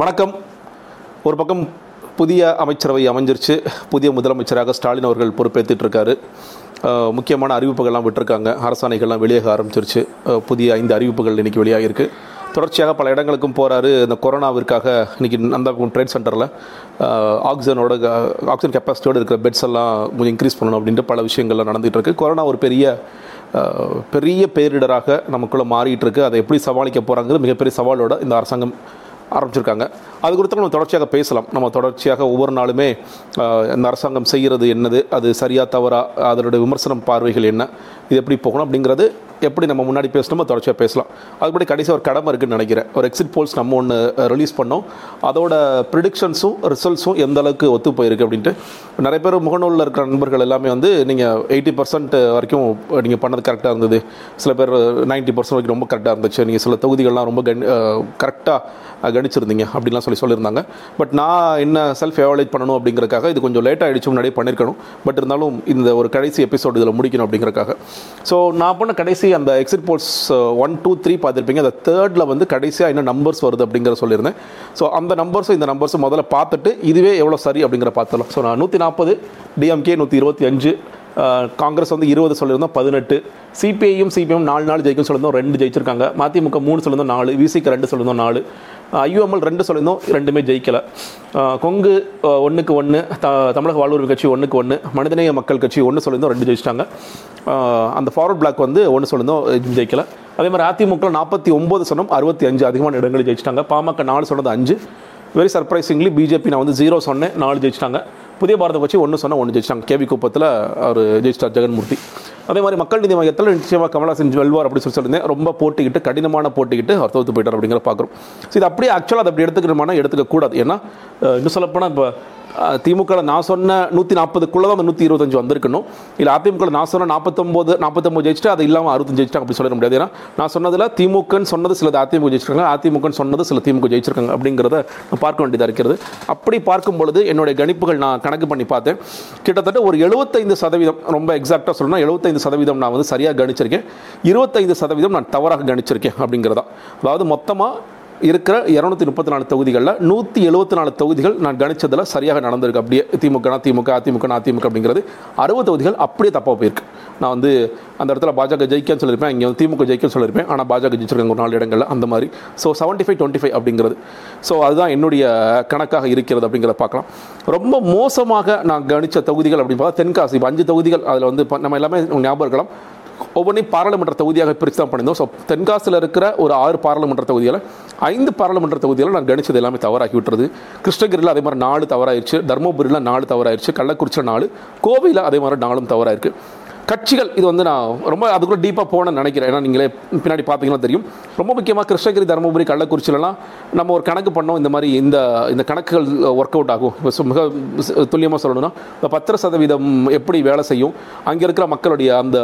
வணக்கம். ஒரு பக்கம் புதிய அமைச்சரவை அமைஞ்சிருச்சு. புதிய முதலமைச்சராக ஸ்டாலின் அவர்கள் பொறுப்பேற்றிட்டுருக்காரு முக்கியமான அறிவிப்புகள்லாம் விட்டிருக்காங்க. அரசாணைகள்லாம் வெளியாக ஆரம்பிச்சிருச்சு. புதிய ஐந்து அறிவிப்புகள் இன்றைக்கி வெளியாகிருக்கு தொடர்ச்சியாக பல இடங்களுக்கும் போகிறாரு இந்த கொரோனாவிற்காக இன்றைக்கி அந்த ட்ரேட் சென்டரில் ஆக்சிஜனோட ஆக்சிஜன் கெப்பாசிட்டியோடு இருக்கிற பெட்ஸ் எல்லாம் கொஞ்சம் இன்க்ரீஸ் பண்ணணும் அப்படின்ட்டு பல விஷயங்கள்லாம் நடந்துகிட்டு இருக்குது கொரோனா ஒரு பெரிய பெரிய பேரிடராக நமக்குள்ளே மாறிட்டு இருக்கு. அதை எப்படி சமாளிக்க போகிறாங்கிறது மிகப்பெரிய சவாலோட இந்த அரசாங்கம் ஆரம்பிச்சிருக்காங்க. அது குறித்து நம்ம தொடர்ச்சியாக பேசலாம். நம்ம தொடர்ச்சியாக ஒவ்வொரு நாளுமே இந்த அரசாங்கம் செய்கிறது என்னது? அது சரியாக தவறா? அதனுடைய விமர்சனம் பார்வைகள் என்ன? இது எப்படி போகணும்? அப்படிங்கிறது எப்படி நம்ம முன்னாடி பேசணுமோ தொடர்ச்சியாக பேசலாம். அதுபடி கடைசி ஒரு கடமை இருக்குன்னு நினைக்கிறேன். ஒரு எக்ஸிட் போல்ஸ் நம்ம ஒன்று ரிலீஸ் பண்ணோம். அதோட ப்ரிடிக்ஷன்ஸும் ரிசல்ட்ஸும் எந்த அளவுக்கு ஒத்து போயிருக்கு அப்படின்ட்டு. நிறைய பேர் முகநூலில் இருக்கிற நண்பர்கள் எல்லாமே வந்து நீங்கள் எயிட்டி பர்சன்ட் வரைக்கும் நீங்கள் பண்ணது கரெக்டாக இருந்தது. சில பேர் நைன்ட்டி பர்சன்ட் வரைக்கும் ரொம்ப கரெக்டாக இருந்துச்சு. நீங்கள் சில தொகுதிகள்லாம் ரொம்ப கண் கரெக்டாக கணிச்சிருந்தீங்க அப்படின்லாம் சொல்லி சொல்லியிருந்தாங்க. பட் நான் என்ன செல்ஃப் எவாலேட் பண்ணணும் அப்படிங்கிறக்காக இது கொஞ்சம் லேட் ஆகிடுச்சு முன்னாடியே பண்ணியிருக்கணும் பட் இருந்தாலும் இந்த ஒரு கடைசி எபிசோடு இதில் முடிக்கணும் அப்படிங்கிறக்காக ஸோ நான் பண்ண கடைசி அந்த exit polls one two three பார்த்துருப்பீங்க. அந்த தேர்டில் வந்து கடைசியாக என்ன நம்பர்ஸ் வருது அப்படிங்கிற சொல்லியிருந்தேன். ஸோ அந்த நம்பர்ஸும் இந்த நம்பர்ஸும் முதல்ல பார்த்துட்டு இதுவே எவ்வளோ சரி அப்படிங்கிற பார்த்துலாம் ஸோ நான் நூற்றி நாற்பது டிஎம்கே நூற்றி இருபத்தி அஞ்சு uh, காங்கிரஸ் வந்து இருபது சொல்லியிருந்தோம் பதினெட்டு. சிபிஐயும் சிபிஎம் நாலு நாலு ஜெயிக்கும் சொல்லியிருந்தோம் ரெண்டு ஜெயிச்சிருக்காங்க. மதிமுக மூணு சொல்லியிருந்தோம் நாலு. விசிக்கு ரெண்டு சொல்லியிருந்தோம் நாலு. ஐயூஎம்எல் ரெண்டு சொல்லியிருந்தோம் ரெண்டுமே ஜெயிக்கல. கொங்கு ஒன்றுக்கு ஒன்று த தமிழக வாழ்வுரிமை கட்சி ஒன்றுக்கு ஒன்று மனிதநேய மக்கள் கட்சி ஒன்று சொல்லியிருந்தோம் ரெண்டு ஜெயிச்சிட்டாங்க. அந்த ஃபார்வர்ட் பிளாக் வந்து ஒன்று சொல்லியிருந்தோம் ஜெயிக்கல. அதே மாதிரி அதிமுக நாற்பத்தி ஒம்பது சொன்னோம் அறுபத்தி அஞ்சு அதிகமான இடங்களில் ஜெயிச்சிட்டாங்க. பாமக நாலு சொன்னது அஞ்சு. வெரி சர்ப்ரைசிங்லி பிஜேபி நான் வந்து ஜீரோ சொன்னேன் நாலு ஜெயிச்சிட்டாங்க. புதிய பாரத கட்சி ஒன்று சொன்னால் ஒன்று ஜெயிச்சிட்டாங்க. கேவி குப்பத்தில் அவர் ஜெயிச்சிட்டார் ஜெகன்மூர்த்தி. அதே மாதிரி மக்கள் நீதி மையத்தில் நிச்சயமாக கமலஹாசன் வெல்வார் அப்படின்னு சொல்லி சொல்லியிருந்தேன். ரொம்ப போட்டிக்கிட்டு கடினமான போட்டிக்கிட்டு அவர் தோத்து போயிட்டார் அப்படிங்கிற பார்க்குறோம் ஸோ இது அப்படியே ஆக்சுவலாக அதை அப்படி எடுத்துக்கணுமானா எடுத்துக்க கூடாது ஏன்னா இன்னும் சொல்லப்போனால் இப்போ திமுக நான் சொன்ன நூற்றி நாற்பதுக்குள்ளே தான் அந்த நூற்றி இருபத்தஞ்சு வந்திருக்கணும். இல்லை அதிமுக நான் சொன்ன நாற்பத்தொம்போது நாற்பத்தொம்போது ஜெயிச்சிட்டு அது இல்லாமல் அறுபத்தஞ்சு ஜெயிச்சிட்டாங்க அப்படி சொல்ல முடியாது. ஏன்னா நான் சொன்னதில் திமுகன்னு சொன்னது சிலது அதிமுக ஜெயிச்சிருக்காங்க. அதிமுகன்னு சொன்னது சில திமுக ஜெயிச்சிருக்காங்க அப்படிங்கிறத நான் பார்க்க வேண்டியதாக இருக்கிறது. அப்படி பார்க்கும் பொழுது என்னுடைய கணிப்புகள் நான் கணக்கு பண்ணி பார்த்தேன். கிட்டத்தட்ட ஒரு எழுபத்தைந்து சதவீதம் ரொம்ப எக்ஸாக்டாக சொல்லணும்னா எழுபத்தைந்து சதவீதம் நான் வந்து சரியாக கணிச்சிருக்கேன் இருபத்தைந்து சதவீதம் நான் தவறாக கணிச்சிருக்கேன் அப்படிங்கிறதா. அதாவது மொத்தமாக இருக்கிற இரநூத்தி முப்பத்தி நாலு தொகுதிகளில் நூற்றி எழுபத்தி நாலு தொகுதிகள் நான் கணிச்சதில் சரியாக நடந்திருக்கு. அப்படியே திமுக திமுக அதிமுக அதிமுக அப்படிங்கிறது அறுபது தொகுதிகள் அப்படியே தப்பாக போயிருக்கு. நான் வந்து அந்த இடத்துல பாஜக ஜெயிக்கன்னு சொல்லியிருப்பேன் இங்கே வந்து திமுக ஜெயிக்கன்னு சொல்லியிருப்பேன். ஆனால் பாஜக ஜெயிச்சிருக்காங்க ஒரு நாலு இடங்களில் அந்த மாதிரி. So seventy five twenty five அப்படிங்கிறது. ஸோ அதுதான் என்னுடைய கணக்காக இருக்கிறது அப்படிங்கிறத பார்க்கலாம். ரொம்ப மோசமாக நான் கணித்த தொகுதிகள் அப்படின்னு பார்த்தா தென்காசி இப்போ அஞ்சு தொகுதிகள் அதில் வந்து நம்ம எல்லாமே ஞாபகம் இருக்கலாம். ஒவ்வொன்றையும் பாராளுமன்ற தொகுதியாக பிரித்து தான் பண்ணியிருந்தோம். ஸோ தென்காசியில் இருக்கிற ஒரு ஆறு பாராளுமன்ற தொகுதிகளை ஐந்து பாராளுமன்ற தொகுதிகளை நான் கணிச்சது எல்லாமே தவறாகி விட்டுறது. கிருஷ்ணகிரியில் அதே மாதிரி நாலு தவறாயிருச்சு. தருமபுரியில் நாலு தவறாயிருச்சு. கள்ளக்குறிச்சியில் நாலு. கோவையில் அதே மாதிரி நாலும் தவறாயிருக்கு. கட்சிகள் இது வந்து நான் ரொம்ப அதுக்குள்ளே டீப்பாக போகணும்னு நினைக்கிறேன். ஏன்னா நீங்களே பின்னாடி பார்த்தீங்கன்னா தெரியும். ரொம்ப முக்கியமாக கிருஷ்ணகிரி தருமபுரி கள்ளக்குறிச்சிலலாம் நம்ம ஒரு கணக்கு பண்ணோம். இந்த மாதிரி இந்த இந்த கணக்குகள் ஒர்க் அவுட் ஆகும். இப்போ மிக துல்லியமாக சொல்லணும்னா இந்த பத்திர சதவீதம் எப்படி வேலை செய்யும் அங்கே இருக்கிற மக்களுடைய அந்த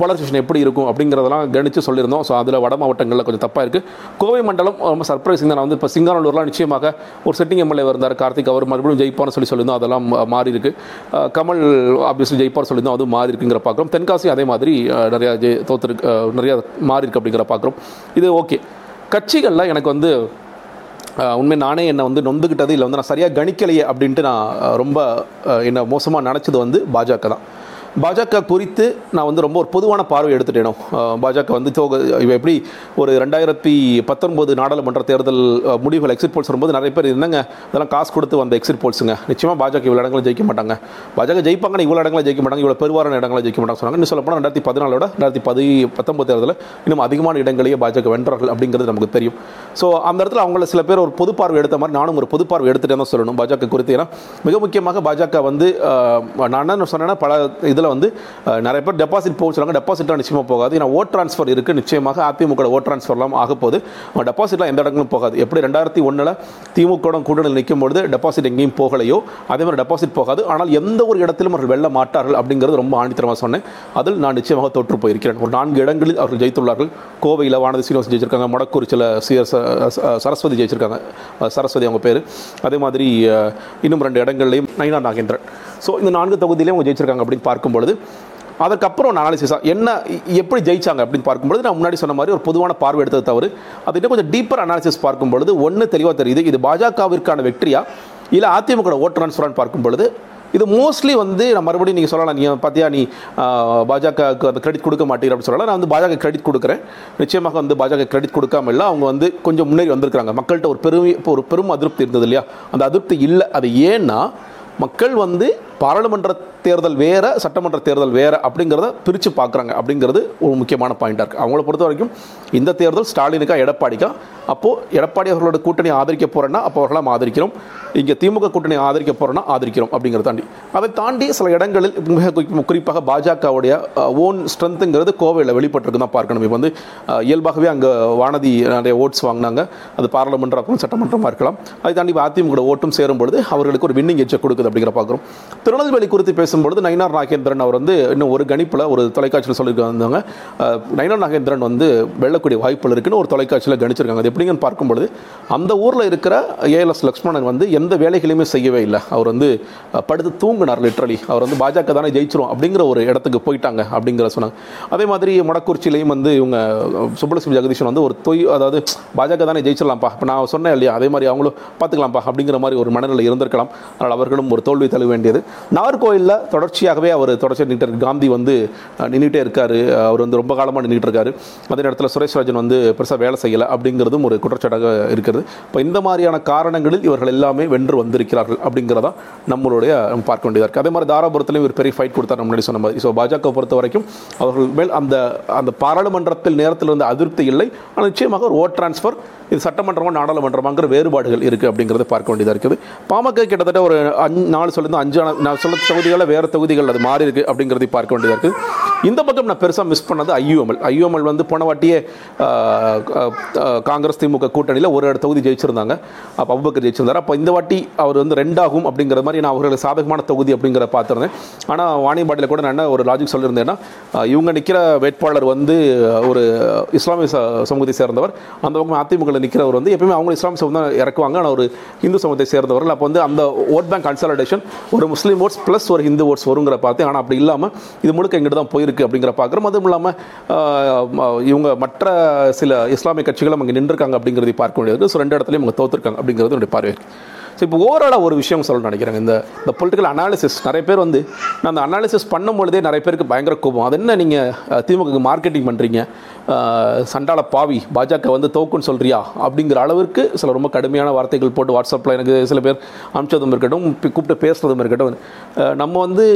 போலரைசேஷன் எப்படி இருக்கும் அப்படிங்கிறதெல்லாம் கணித்து சொல்லியிருந்தோம். ஸோ அதில் வட மாவட்டங்களில் கொஞ்சம் தப்பாக இருக்குது கோவை மண்டலம் ரொம்ப சர்ப்ரைசிங் தான். நான் வந்து இப்போ சிங்கானூர்லாம் நிச்சயமாக ஒரு செட்டிங் எம்எல்ஏ இருந்தார். கார்த்திக் அவர் மறுபடியும் ஜெயிப்பார்னு சொல்லி சொல்லியிருந்தோம். அதெல்லாம் மாறி இருக்குது கமல் ஆப்வியஸ்லி ஜெயிப்பார் சொல்லியிருந்தோம். அதுவும் மாறி இருக்குங்கிற பார்க்குறோம் தென்காசி அதே மாதிரி நிறையா ஜெய் தோத்துருக்கு நிறையா மாறி இருக்கு அப்படிங்கிற பார்க்குறோம். இது ஓகே. கட்சிகளில் எனக்கு வந்து உண்மை நானே என்னை வந்து நொந்துக்கிட்டது இல்லை. வந்து நான் சரியாக கணிக்கலையே அப்படின்ட்டு நான் ரொம்ப என்னை மோசமாக நினச்சது வந்து பாஜக தான் பாஜக குறித்து நான் வந்து ரொம்ப ஒரு பொதுவான பார்வை எடுத்துட்டேனோ? பாஜக வந்து இவன் எப்படி ஒரு ரெண்டாயிரத்தி பத்தொன்பது நாடாளுமன்ற தேர்தல் முடிவுகள் எக்ஸிட் போல்ஸ் வரும்போது நிறைய பேர் இருந்தாங்க இதெல்லாம் காசு கொடுத்து வந்த எக்ஸிட் போல்ஸுங்க நிச்சயமாக பாஜக இவ்வளோ இடங்களில் ஜெயிக்க மாட்டாங்க. பாஜக ஜெயிப்பாங்க இவ்வளோ இடங்களில் ஜெயிக்க மாட்டாங்க இவ்வளோ பெருவாரான இடங்களில் ஜெயிக்க மாட்டாங்க சொன்னாங்க. இன்னும் சொல்ல போனால் ரெண்டாயிரத்தி பதினாலோட ரெண்டாயிரத்தி பதி பத்தொன்பது தேர்தலில் இன்னும் அதிகமான இடங்களையே பாஜக வென்றார்கள் அப்படிங்கிறது நமக்கு தெரியும். ஸோ அந்த இடத்துல அவங்கள சில பேர் ஒரு பொது பார்வை எடுத்த மாதிரி நானும் ஒரு பொது பார்வை தான் சொல்லணும் பாஜக குறித்து. ஏன்னா மிக முக்கியமாக பாஜக வந்து நான் என்ன சொன்னேன்னா பல இதில் வந்து நிறைய பேர் டெபாசிட் போக சொல்லுவாங்க. டெபாசிட்லாம் நிச்சயமாக போகாது. ஏன்னா ஓட் ட்ரான்ஸ்ஃபர் இருக்குது நிச்சயமாக அதிமுக ஓட் ட்ரான்ஸ்ஃபர்லாம் ஆக போகுது. டெபாசிட்லாம் எந்த இடங்களும் போகாது. எப்படி ரெண்டாயிரத்தி ஒன்றில் திமுக கூட்டணியில் நிற்கும் பொழுது டெபாசிட் எங்கேயும் போகலையோ அதே மாதிரி டெபாசிட் போகாது. ஆனால் எந்த ஒரு இடத்திலும் அவர்கள் வெல்ல மாட்டார்கள் அப்படிங்கிறது ரொம்ப ஆணித்தரமாக சொன்னேன். அதில் நான் நிச்சயமாக தோற்று போயிருக்கிறேன். ஒரு நான்கு இடங்களில் அவர்கள் ஜெயித்துள்ளார்கள். கோவையில் வானதி சீனிவாசன் ஜெயிச்சிருக்காங்க. மொடக்கூரிச்சில் சிஆர் சரஸ்வதி ஜெயிச்சிருக்காங்க. சரஸ்வதி அவங்க பேர். அதே மாதிரி இன்னும் ரெண்டு இடங்கள்லையும் நயினா நாகேந்திரன். ஸோ இந்த நான்கு தொகுதியிலையும் அவங்க ஜெயிச்சிருக்காங்க அப்படின்னு பார்க்கும்பொழுது அதற்கப்புறம் அனாலிசிஸாக என்ன எப்படி ஜெயிச்சாங்க அப்படின்னு பார்க்கும்பொழுது நான் முன்னாடி சொன்ன மாதிரி ஒரு பொதுவான பார்வை எடுத்தது தவறு. அது இன்னும் கொஞ்சம் டீப்பர் அனாலிசிஸ் பார்க்கும்பொழுது ஒன்று தெளிவாக தெரியுது. இது பாஜகவிற்கான வெற்றியா இல்லை அதிமுக ஓட் ட்ரான்ஸ்ஃபரான்னு பார்க்கும் பொழுது இது மோஸ்ட்லி வந்து நான் மறுபடியும் நீங்கள் சொல்லலாம் நீங்கள் பார்த்தியா நீ பாஜகவுக்கு அந்த கிரெடிட் கொடுக்க மாட்டீங்க அப்படின்னு சொல்லலாம். நான் வந்து பாஜக கிரெடிட் கொடுக்குறேன். நிச்சயமாக வந்து பாஜக கிரெடிட் கொடுக்காம இல்லை அவங்க வந்து கொஞ்சம் முன்னேறி வந்திருக்கிறாங்க. மக்கள்கிட்ட ஒரு பெரும் இப்போ ஒரு பெரும் அதிருப்தி இருந்தது இல்லையா? அந்த அதிருப்தி இல்லை. அது ஏன்னா மக்கள் வந்து பாராளுமன்ற தேர்தல் வேற சட்டமன்ற தேர்தல் வேற அப்படிங்கிறத பிரித்து பார்க்குறாங்க அப்படிங்கிறது ஒரு முக்கியமான பாயிண்டாக இருக்குது அவங்கள பொறுத்த வரைக்கும் இந்த தேர்தல் ஸ்டாலினுக்கா எடப்பாடிக்கா? அப்போது எடப்பாடி அவர்களோட கூட்டணி ஆதரிக்க போகிறேன்னா அப்போ அவர்களாம் ஆதரிக்கிறோம். இங்கே திமுக கூட்டணி ஆதரிக்க போகிறோன்னா ஆதரிக்கிறோம் அப்படிங்கிறத தாண்டி. அதை தாண்டி சில இடங்களில் மிக குறிப்பாக பாஜகவுடைய ஓன் ஸ்ட்ரென்த்துங்கிறது கோவையில் வெளிப்பட்டிருக்கு தான் பார்க்கணும். இப்போ வந்து இயல்பாகவே அங்கே வானதி நிறைய ஓட்ஸ் வாங்கினாங்க. அது பாராளுமன்றம் இருக்கும் சட்டமன்றமாக இருக்கலாம். அதை தாண்டி அதிமுக ஓட்டும் சேரும் பொழுது அவர்களுக்கு ஒரு வின்னிங் எச்சை கொடுக்குது அப்படிங்கிற பார்க்குறோம். திருநெல்வேலி குறித்து பேசும்பொழுது நயினார் நாகேந்திரன் அவர் வந்து இன்னும் ஒரு கணிப்பில் ஒரு தொலைக்காட்சியில் சொல்லியிருக்காங்க. வந்தாங்க நயினார் நாகேந்திரன் வந்து வெல்லக்கூடிய வாய்ப்புகள் இருக்குன்னு ஒரு தொலைக்காட்சியில் கணிச்சிருக்காங்க. அது எப்படிங்கன்னு பார்க்கும்பொழுது அந்த ஊரில் இருக்கிற ஏஎல்எஸ் லக்ஷ்மணன் வந்து எந்த வேலைகளையுமே செய்யவே இல்லை. அவர் வந்து படுத்து தூங்கினார் லிட்ரலி அவர் வந்து பாஜக தானே ஜெயிச்சிரும் அப்படிங்கிற ஒரு இடத்துக்கு போயிட்டாங்க அப்படிங்கிற சொன்னாங்க. அதே மாதிரி மொடக்குறிச்சியிலையும் வந்து இவங்க அஹ், சுப்புலட்சுமி ஜெகதீஷன் வந்து ஒரு தொய் அதாவது பாஜக தானே ஜெயிச்சிடலாம்ப்பா. இப்போ நான் சொன்னேன் இல்லையா அதே மாதிரி அவங்களும் பார்த்துக்கலாம்ப்பா அப்படிங்கிற மாதிரி ஒரு மனநிலை இருந்திருக்கலாம். அதனால் அவர்களும் ஒரு தோல்வி தழுவ வேண்டியது. நாகர்கோயிலில் தொடர்ச்சியாகவே அவர் தொடர்ச்சியாக நின்றுட்டு காந்தி வந்து நின்றுட்டே இருக்கார். இருக்காரு அவர் வந்து ரொம்ப காலமாக நின்றுட்டு இருக்காரு. அதே நேரத்தில் சுரேஷ் ராஜன் வந்து பெருசாக வேலை செய்யலை அப்படிங்கிறதும் ஒரு குற்றச்சாட்டாக இருக்கிறது. இப்போ இந்த மாதிரியான காரணங்களில் இவர்கள் எல்லாமே வென்று வந்திருக்கிறார்கள் அப்படிங்கிறதா நம்மளுடைய பார்க்க வேண்டியதாக இருக்குது அதே மாதிரி தாராபுரத்துலையும் ஒரு பெரிய ஃபைட் கொடுத்தார் முன்னாடி சொன்ன மாதிரி. ஸோ பாஜக பொறுத்த வரைக்கும் அவர்கள் மேல் அந்த அந்த பாராளுமன்றத்தில் நேரத்தில் இருந்த அதிருப்தி இல்லை. ஆனால் நிச்சயமாக ஒரு ஓட் டிரான்ஸ்ஃபர் இது சட்டமன்றமோ நாடாளுமன்றமாங்கிற வேறுபாடுகள் இருக்குது அப்படிங்கிறத பார்க்க வேண்டியதாக இருக்குது. பாமக கிட்டத்தட்ட ஒரு அஞ்சு நாலு சொல்லிருந்து அஞ்சு நான் சொல்ல தொகுதிகளில் வேறு தொகுதிகள் அது மாறி இருக்குது அப்படிங்கிறதை பார்க்க வேண்டியதாக இருக்குது இந்த பக்கம் நான் பெருசாக மிஸ் பண்ணது ஐயோமல் ஐயோமல் வந்து போன வாட்டியே காங்கிரஸ் திமுக கூட்டணியில் ஒரு தொகுதி ஜெயிச்சிருந்தாங்க. அப்போ அபுபக்கர் ஜெயிச்சிருந்தார். அப்போ இந்த வாட்டி அவர் வந்து ரெண்டாகும் அப்படிங்கிற மாதிரி நான் அவர்களுக்கு சாதகமான தொகுதி அப்படிங்கிற பார்த்துருந்தேன். ஆனால் வாணிபாட்டில் கூட நான் என்ன ஒரு லாஜிக் சொல்லியிருந்தேன்னா இவங்க நிற்கிற வேட்பாளர் வந்து ஒரு இஸ்லாமிய ச- சமூகத்தை சேர்ந்தவர். அந்த பக்கம் அதிமுகவில் நிற்கிறவர் வந்து எப்பயுமே அவங்க இஸ்லாமிய சமூகம் தான் இறக்குவாங்க. ஆனால் ஒரு இந்து சமூகத்தை சேர்ந்தவர்கள். அப்போ வந்து அந்த ஓட் பேங்க் கன்சாலிடேஷன் ஒரு முஸ்லீம் ஓட்ஸ் ப்ளஸ் ஒரு ஹிந்து ஓட்ஸ் வருங்கிற பார்த்தேன் ஆனால் அப்படி இல்லாமல் இது முழுக்க எங்கிட்ட தான் போயிருக்கு. அப்படிங்கிற பார்க்குறோம். அதுவும் இல்லாமல் இவங்க மற்ற சில இஸ்லாமிய கட்சிகளும் அங்கே நின்றுருக்காங்க அப்படிங்கிறதை பார்க்க வேண்டியது. ஸோ ரெண்டு இடத்துலையும் அவங்க தோத்துருக்காங்க அப்படிங்கிறது என்னுடைய பார்வை. ஸோ இப்போ ஓவராலாக ஒரு விஷயம் சொல்ல நினைக்கிறாங்க இந்த இந்த பொலிட்டிக்கல் அனாலிசிஸ் நிறைய பேர் வந்து நான் அந்த அனாலிசிஸ் பண்ணும்பொழுதே நிறைய பேருக்கு பயங்கர கோபம். அது என்ன நீங்கள் திமுக மார்க்கெட்டிங் பண்ணுறீங்க சண்டால பாவி பாஜக வந்து தோக்குன்னு சொல்கிறியா அப்படிங்கிற அளவிற்கு சில ரொம்ப கடுமையான வார்த்தைகள் போட்டு வாட்ஸ்அப்பில் எனக்கு சில பேர் அனுப்பிச்சதும் இருக்கட்டும் கூப்பிட்டு பேசுனதும் இருக்கட்டும். நம்ம வந்து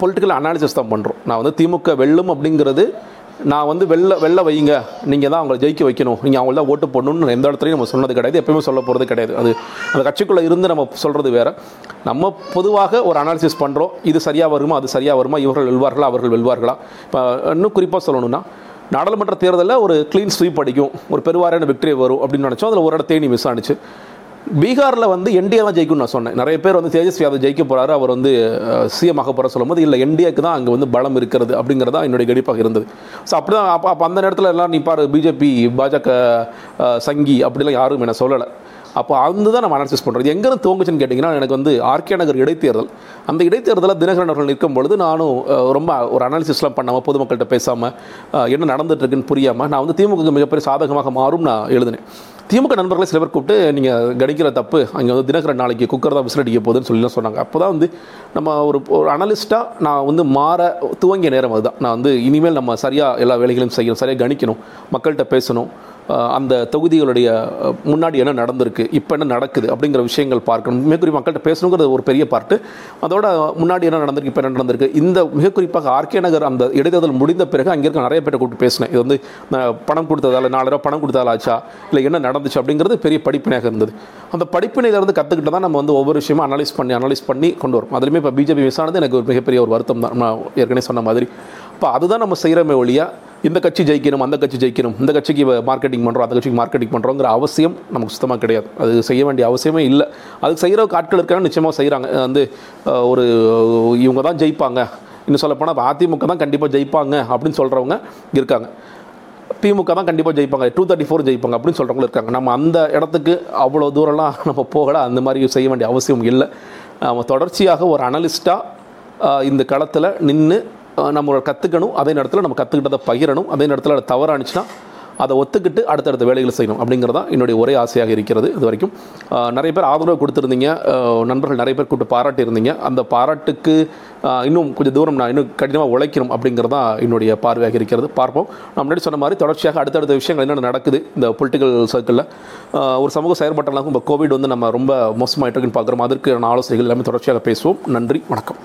பொலிட்டிக்கல் அனாலிசிஸ் தான் பண்ணுறோம் நான் வந்து திமுக வெல்லும் அப்படிங்கிறது நான் வந்து வெள்ள வெள்ள வைங்க நீங்கள் தான் அவங்களை ஜெயிக்க வைக்கணும். நீங்கள் அவங்கள தான் ஓட்டு போடணும்னு எந்த இடத்துலையும் நம்ம சொன்னது கிடையாது. எப்பயுமே சொல்ல போகிறது கிடையாது. அது அந்த கட்சிக்குள்ளே இருந்து நம்ம சொல்கிறது வேறு. நம்ம பொதுவாக ஒரு அனாலிசிஸ் பண்ணுறோம் இது சரியாக வருமா? அது சரியாக வருமா? இவர்கள் வெல்வார்களா? அவர்கள் வெல்வார்களா? இப்போ இன்னும் குறிப்பாக சொல்லணும்னா நாடாளுமன்ற தேர்தலில் ஒரு க்ளீன் ஸ்வீப் அடிக்கும். ஒரு பெருவாரியான விக்டரி வரும் அப்படின்னு நினச்சோம். அதில் ஒரு இடம் தேனி மிஸ் ஆனிச்சு. பீகாரில் வந்து என்டிஏ தான் ஜெயிக்கும்னு நான் சொன்னேன். நிறைய பேர் வந்து தேஜஸ்வி யாதவ் ஜெயிக்க போறாரு. அவர் வந்து சிஎம் ஆக போகிற சொல்லும்போது இல்லை என்டிஏக்கு தான் அங்கே வந்து பலம் இருக்கிறது அப்படிங்கிறதா என்னுடைய கடிப்பாக இருந்தது. ஸோ அப்படி தான் அப்போ அப்போ அந்த நேரத்தில் எல்லாம் நீ பாரு பிஜேபி பாஜக சங்கி அப்படிலாம் யாரும் என்ன சொல்லலை. அப்போ அந்த தான் நம்ம அனாலிசிஸ் பண்ணுறது எங்கேருந்து தோங்குச்சுன்னு கேட்டிங்கன்னா எனக்கு வந்து ஆர்கே நகர் இடைத்தேர்தல். அந்த இடைத்தேர்தலில் தினகரன் அவர்கள் நிற்கும் பொழுது நானும் ரொம்ப ஒரு அனாலிசிஸ்லாம் பண்ணாமல் பொதுமக்கள்கிட்ட பேசாமல் என்ன நடந்துட்டுருக்குன்னு புரியாமல் நான் வந்து திமுக மிகப்பெரிய சாதகமாக மாறும் நான் எழுதினேன். திமுக நண்பர்களை சில பேர் கூப்பிட்டு நீங்கள் கணிக்கிற தப்பு அங்கே வந்து தினகரன் நாளைக்கு குக்கர் தான் விசில் அடிக்க போகுதுன்னு சொல்லி சொன்னாங்க. அப்போ தான் வந்து நம்ம ஒரு ஒரு அனலிஸ்ட்டாக நான் வந்து மாற துவங்கிய நேரம் அதுதான். நான் வந்து இனிமேல் நம்ம சரியாக எல்லா வேலைகளையும் செய்யணும் சரியாக கணிக்கணும் மக்கள்கிட்ட பேசணும் அந்த தொகுதிகளுடைய முன்னாடி என்ன நடந்திருக்கு இப்போ என்ன நடக்குது அப்படிங்கிற விஷயங்கள் பார்க்கணும். மிகக்குறி மக்கள்கிட்ட பேசணுங்கிறது ஒரு பெரிய பார்ட்டு அதோட முன்னாடி என்ன நடந்திருக்கு இப்போ என்ன நடந்திருக்கு. இந்த மிக குறிப்பாக ஆர்கே நகர் அந்த இடைத்தேர்தல் முடிந்த பிறகு அங்கே இருக்க நிறைய பேரை கூப்பிட்டு பேசினேன். இது வந்து பணம் கொடுத்ததால நாலு ரூபா பணம் கொடுத்ததால ஆச்சா இல்லை என்ன நடந்துச்சு அப்படிங்கிறது பெரிய படிப்பினையாக இருந்தது. அந்த படிப்பினையிலிருந்து கற்றுக்கிட்டு தான் நம்ம வந்து ஒவ்வொரு விஷயமும் அனலைஸ் பண்ணி அனலைஸ் பண்ணி கொண்டு வரும். அதுலேயுமே இப்போ பிஜேபி மிஸ் ஆனது எனக்கு ஒரு மிகப்பெரிய ஒரு வருத்தம் தான். நான் ஏற்கனவே சொன்ன மாதிரி. இப்போ அதுதான் நம்ம செய்கிறமே ஒழியாக இந்த கட்சி ஜெயிக்கணும் அந்த கட்சி ஜெயிக்கணும் இந்த கட்சிக்கு மார்க்கெட்டிங் பண்ணுறோம் அந்த கட்சிக்கு மார்க்கெட்டிங் பண்ணுறோங்கிற அவசியம் நமக்கு சுத்தமாக கிடையாது. அது செய்ய வேண்டிய அவசியமே இல்லை. அதுக்கு செய்கிற ஆட்கள் இருக்காங்க நிச்சயமாக செய்கிறாங்க வந்து ஒரு இவங்க தான் ஜெயிப்பாங்க. இன்னும் சொல்லப்போனால் இப்போ அதிமுக தான் கண்டிப்பாக ஜெயிப்பாங்க அப்படின்னு சொல்கிறவங்க இருக்காங்க. திமுக தான் கண்டிப்பாக ஜெயிப்பாங்க. டூ தேர்ட்டி ஃபோர் ஜெயிப்பாங்க அப்படின்னு சொல்கிறவங்களும் இருக்காங்க. நம்ம அந்த இடத்துக்கு அவ்வளோ தூரம்லாம் நம்ம போகலை. அந்த மாதிரி செய்ய வேண்டிய அவசியம் இல்லை. நம்ம தொடர்ச்சியாக ஒரு அனலிஸ்ட்டாக இந்த களத்தில் நின்று நம்ம கற்றுக்கணும் அதே நேரத்தில் நம்ம கற்றுக்கிட்டதை பகிரணும் அதே நேரத்தில் அது தவறானுச்சுன்னா அதை ஒத்துக்கிட்டு அடுத்தடுத்த வேலைகளை செய்யணும் அப்படிங்கிறதா என்னுடைய ஒரே ஆசையாக இருக்கிறது இது வரைக்கும் நிறைய பேர் ஆதரவு கொடுத்துருந்தீங்க. நண்பர்கள் நிறைய பேர் கூப்பிட்டு பாராட்டியிருந்தீங்க. அந்த பாராட்டுக்கு இன்னும் கொஞ்சம் தூரம் நான் இன்னும் கடினமாக உழைக்கணும் அப்படிங்கிறது தான் என்னுடைய பார்வையாக இருக்கிறது. பார்ப்போம். நான் முன்னாடி சொன்ன மாதிரி தொடர்ச்சியாக அடுத்தடுத்த விஷயங்கள் என்னென்ன நடக்குது இந்த பொலிட்டிக்கல் சர்க்கிளில் ஒரு சமூக செயற்பாட்டெல்லாம் இப்போ கோவிட் வந்து நம்ம ரொம்ப மோசமாயிட்டு இருக்குன்னு பார்க்குறோம். அதற்கான ஆலோசனைகள் எல்லாமே தொடர்ச்சியாக பேசுவோம். நன்றி. வணக்கம்.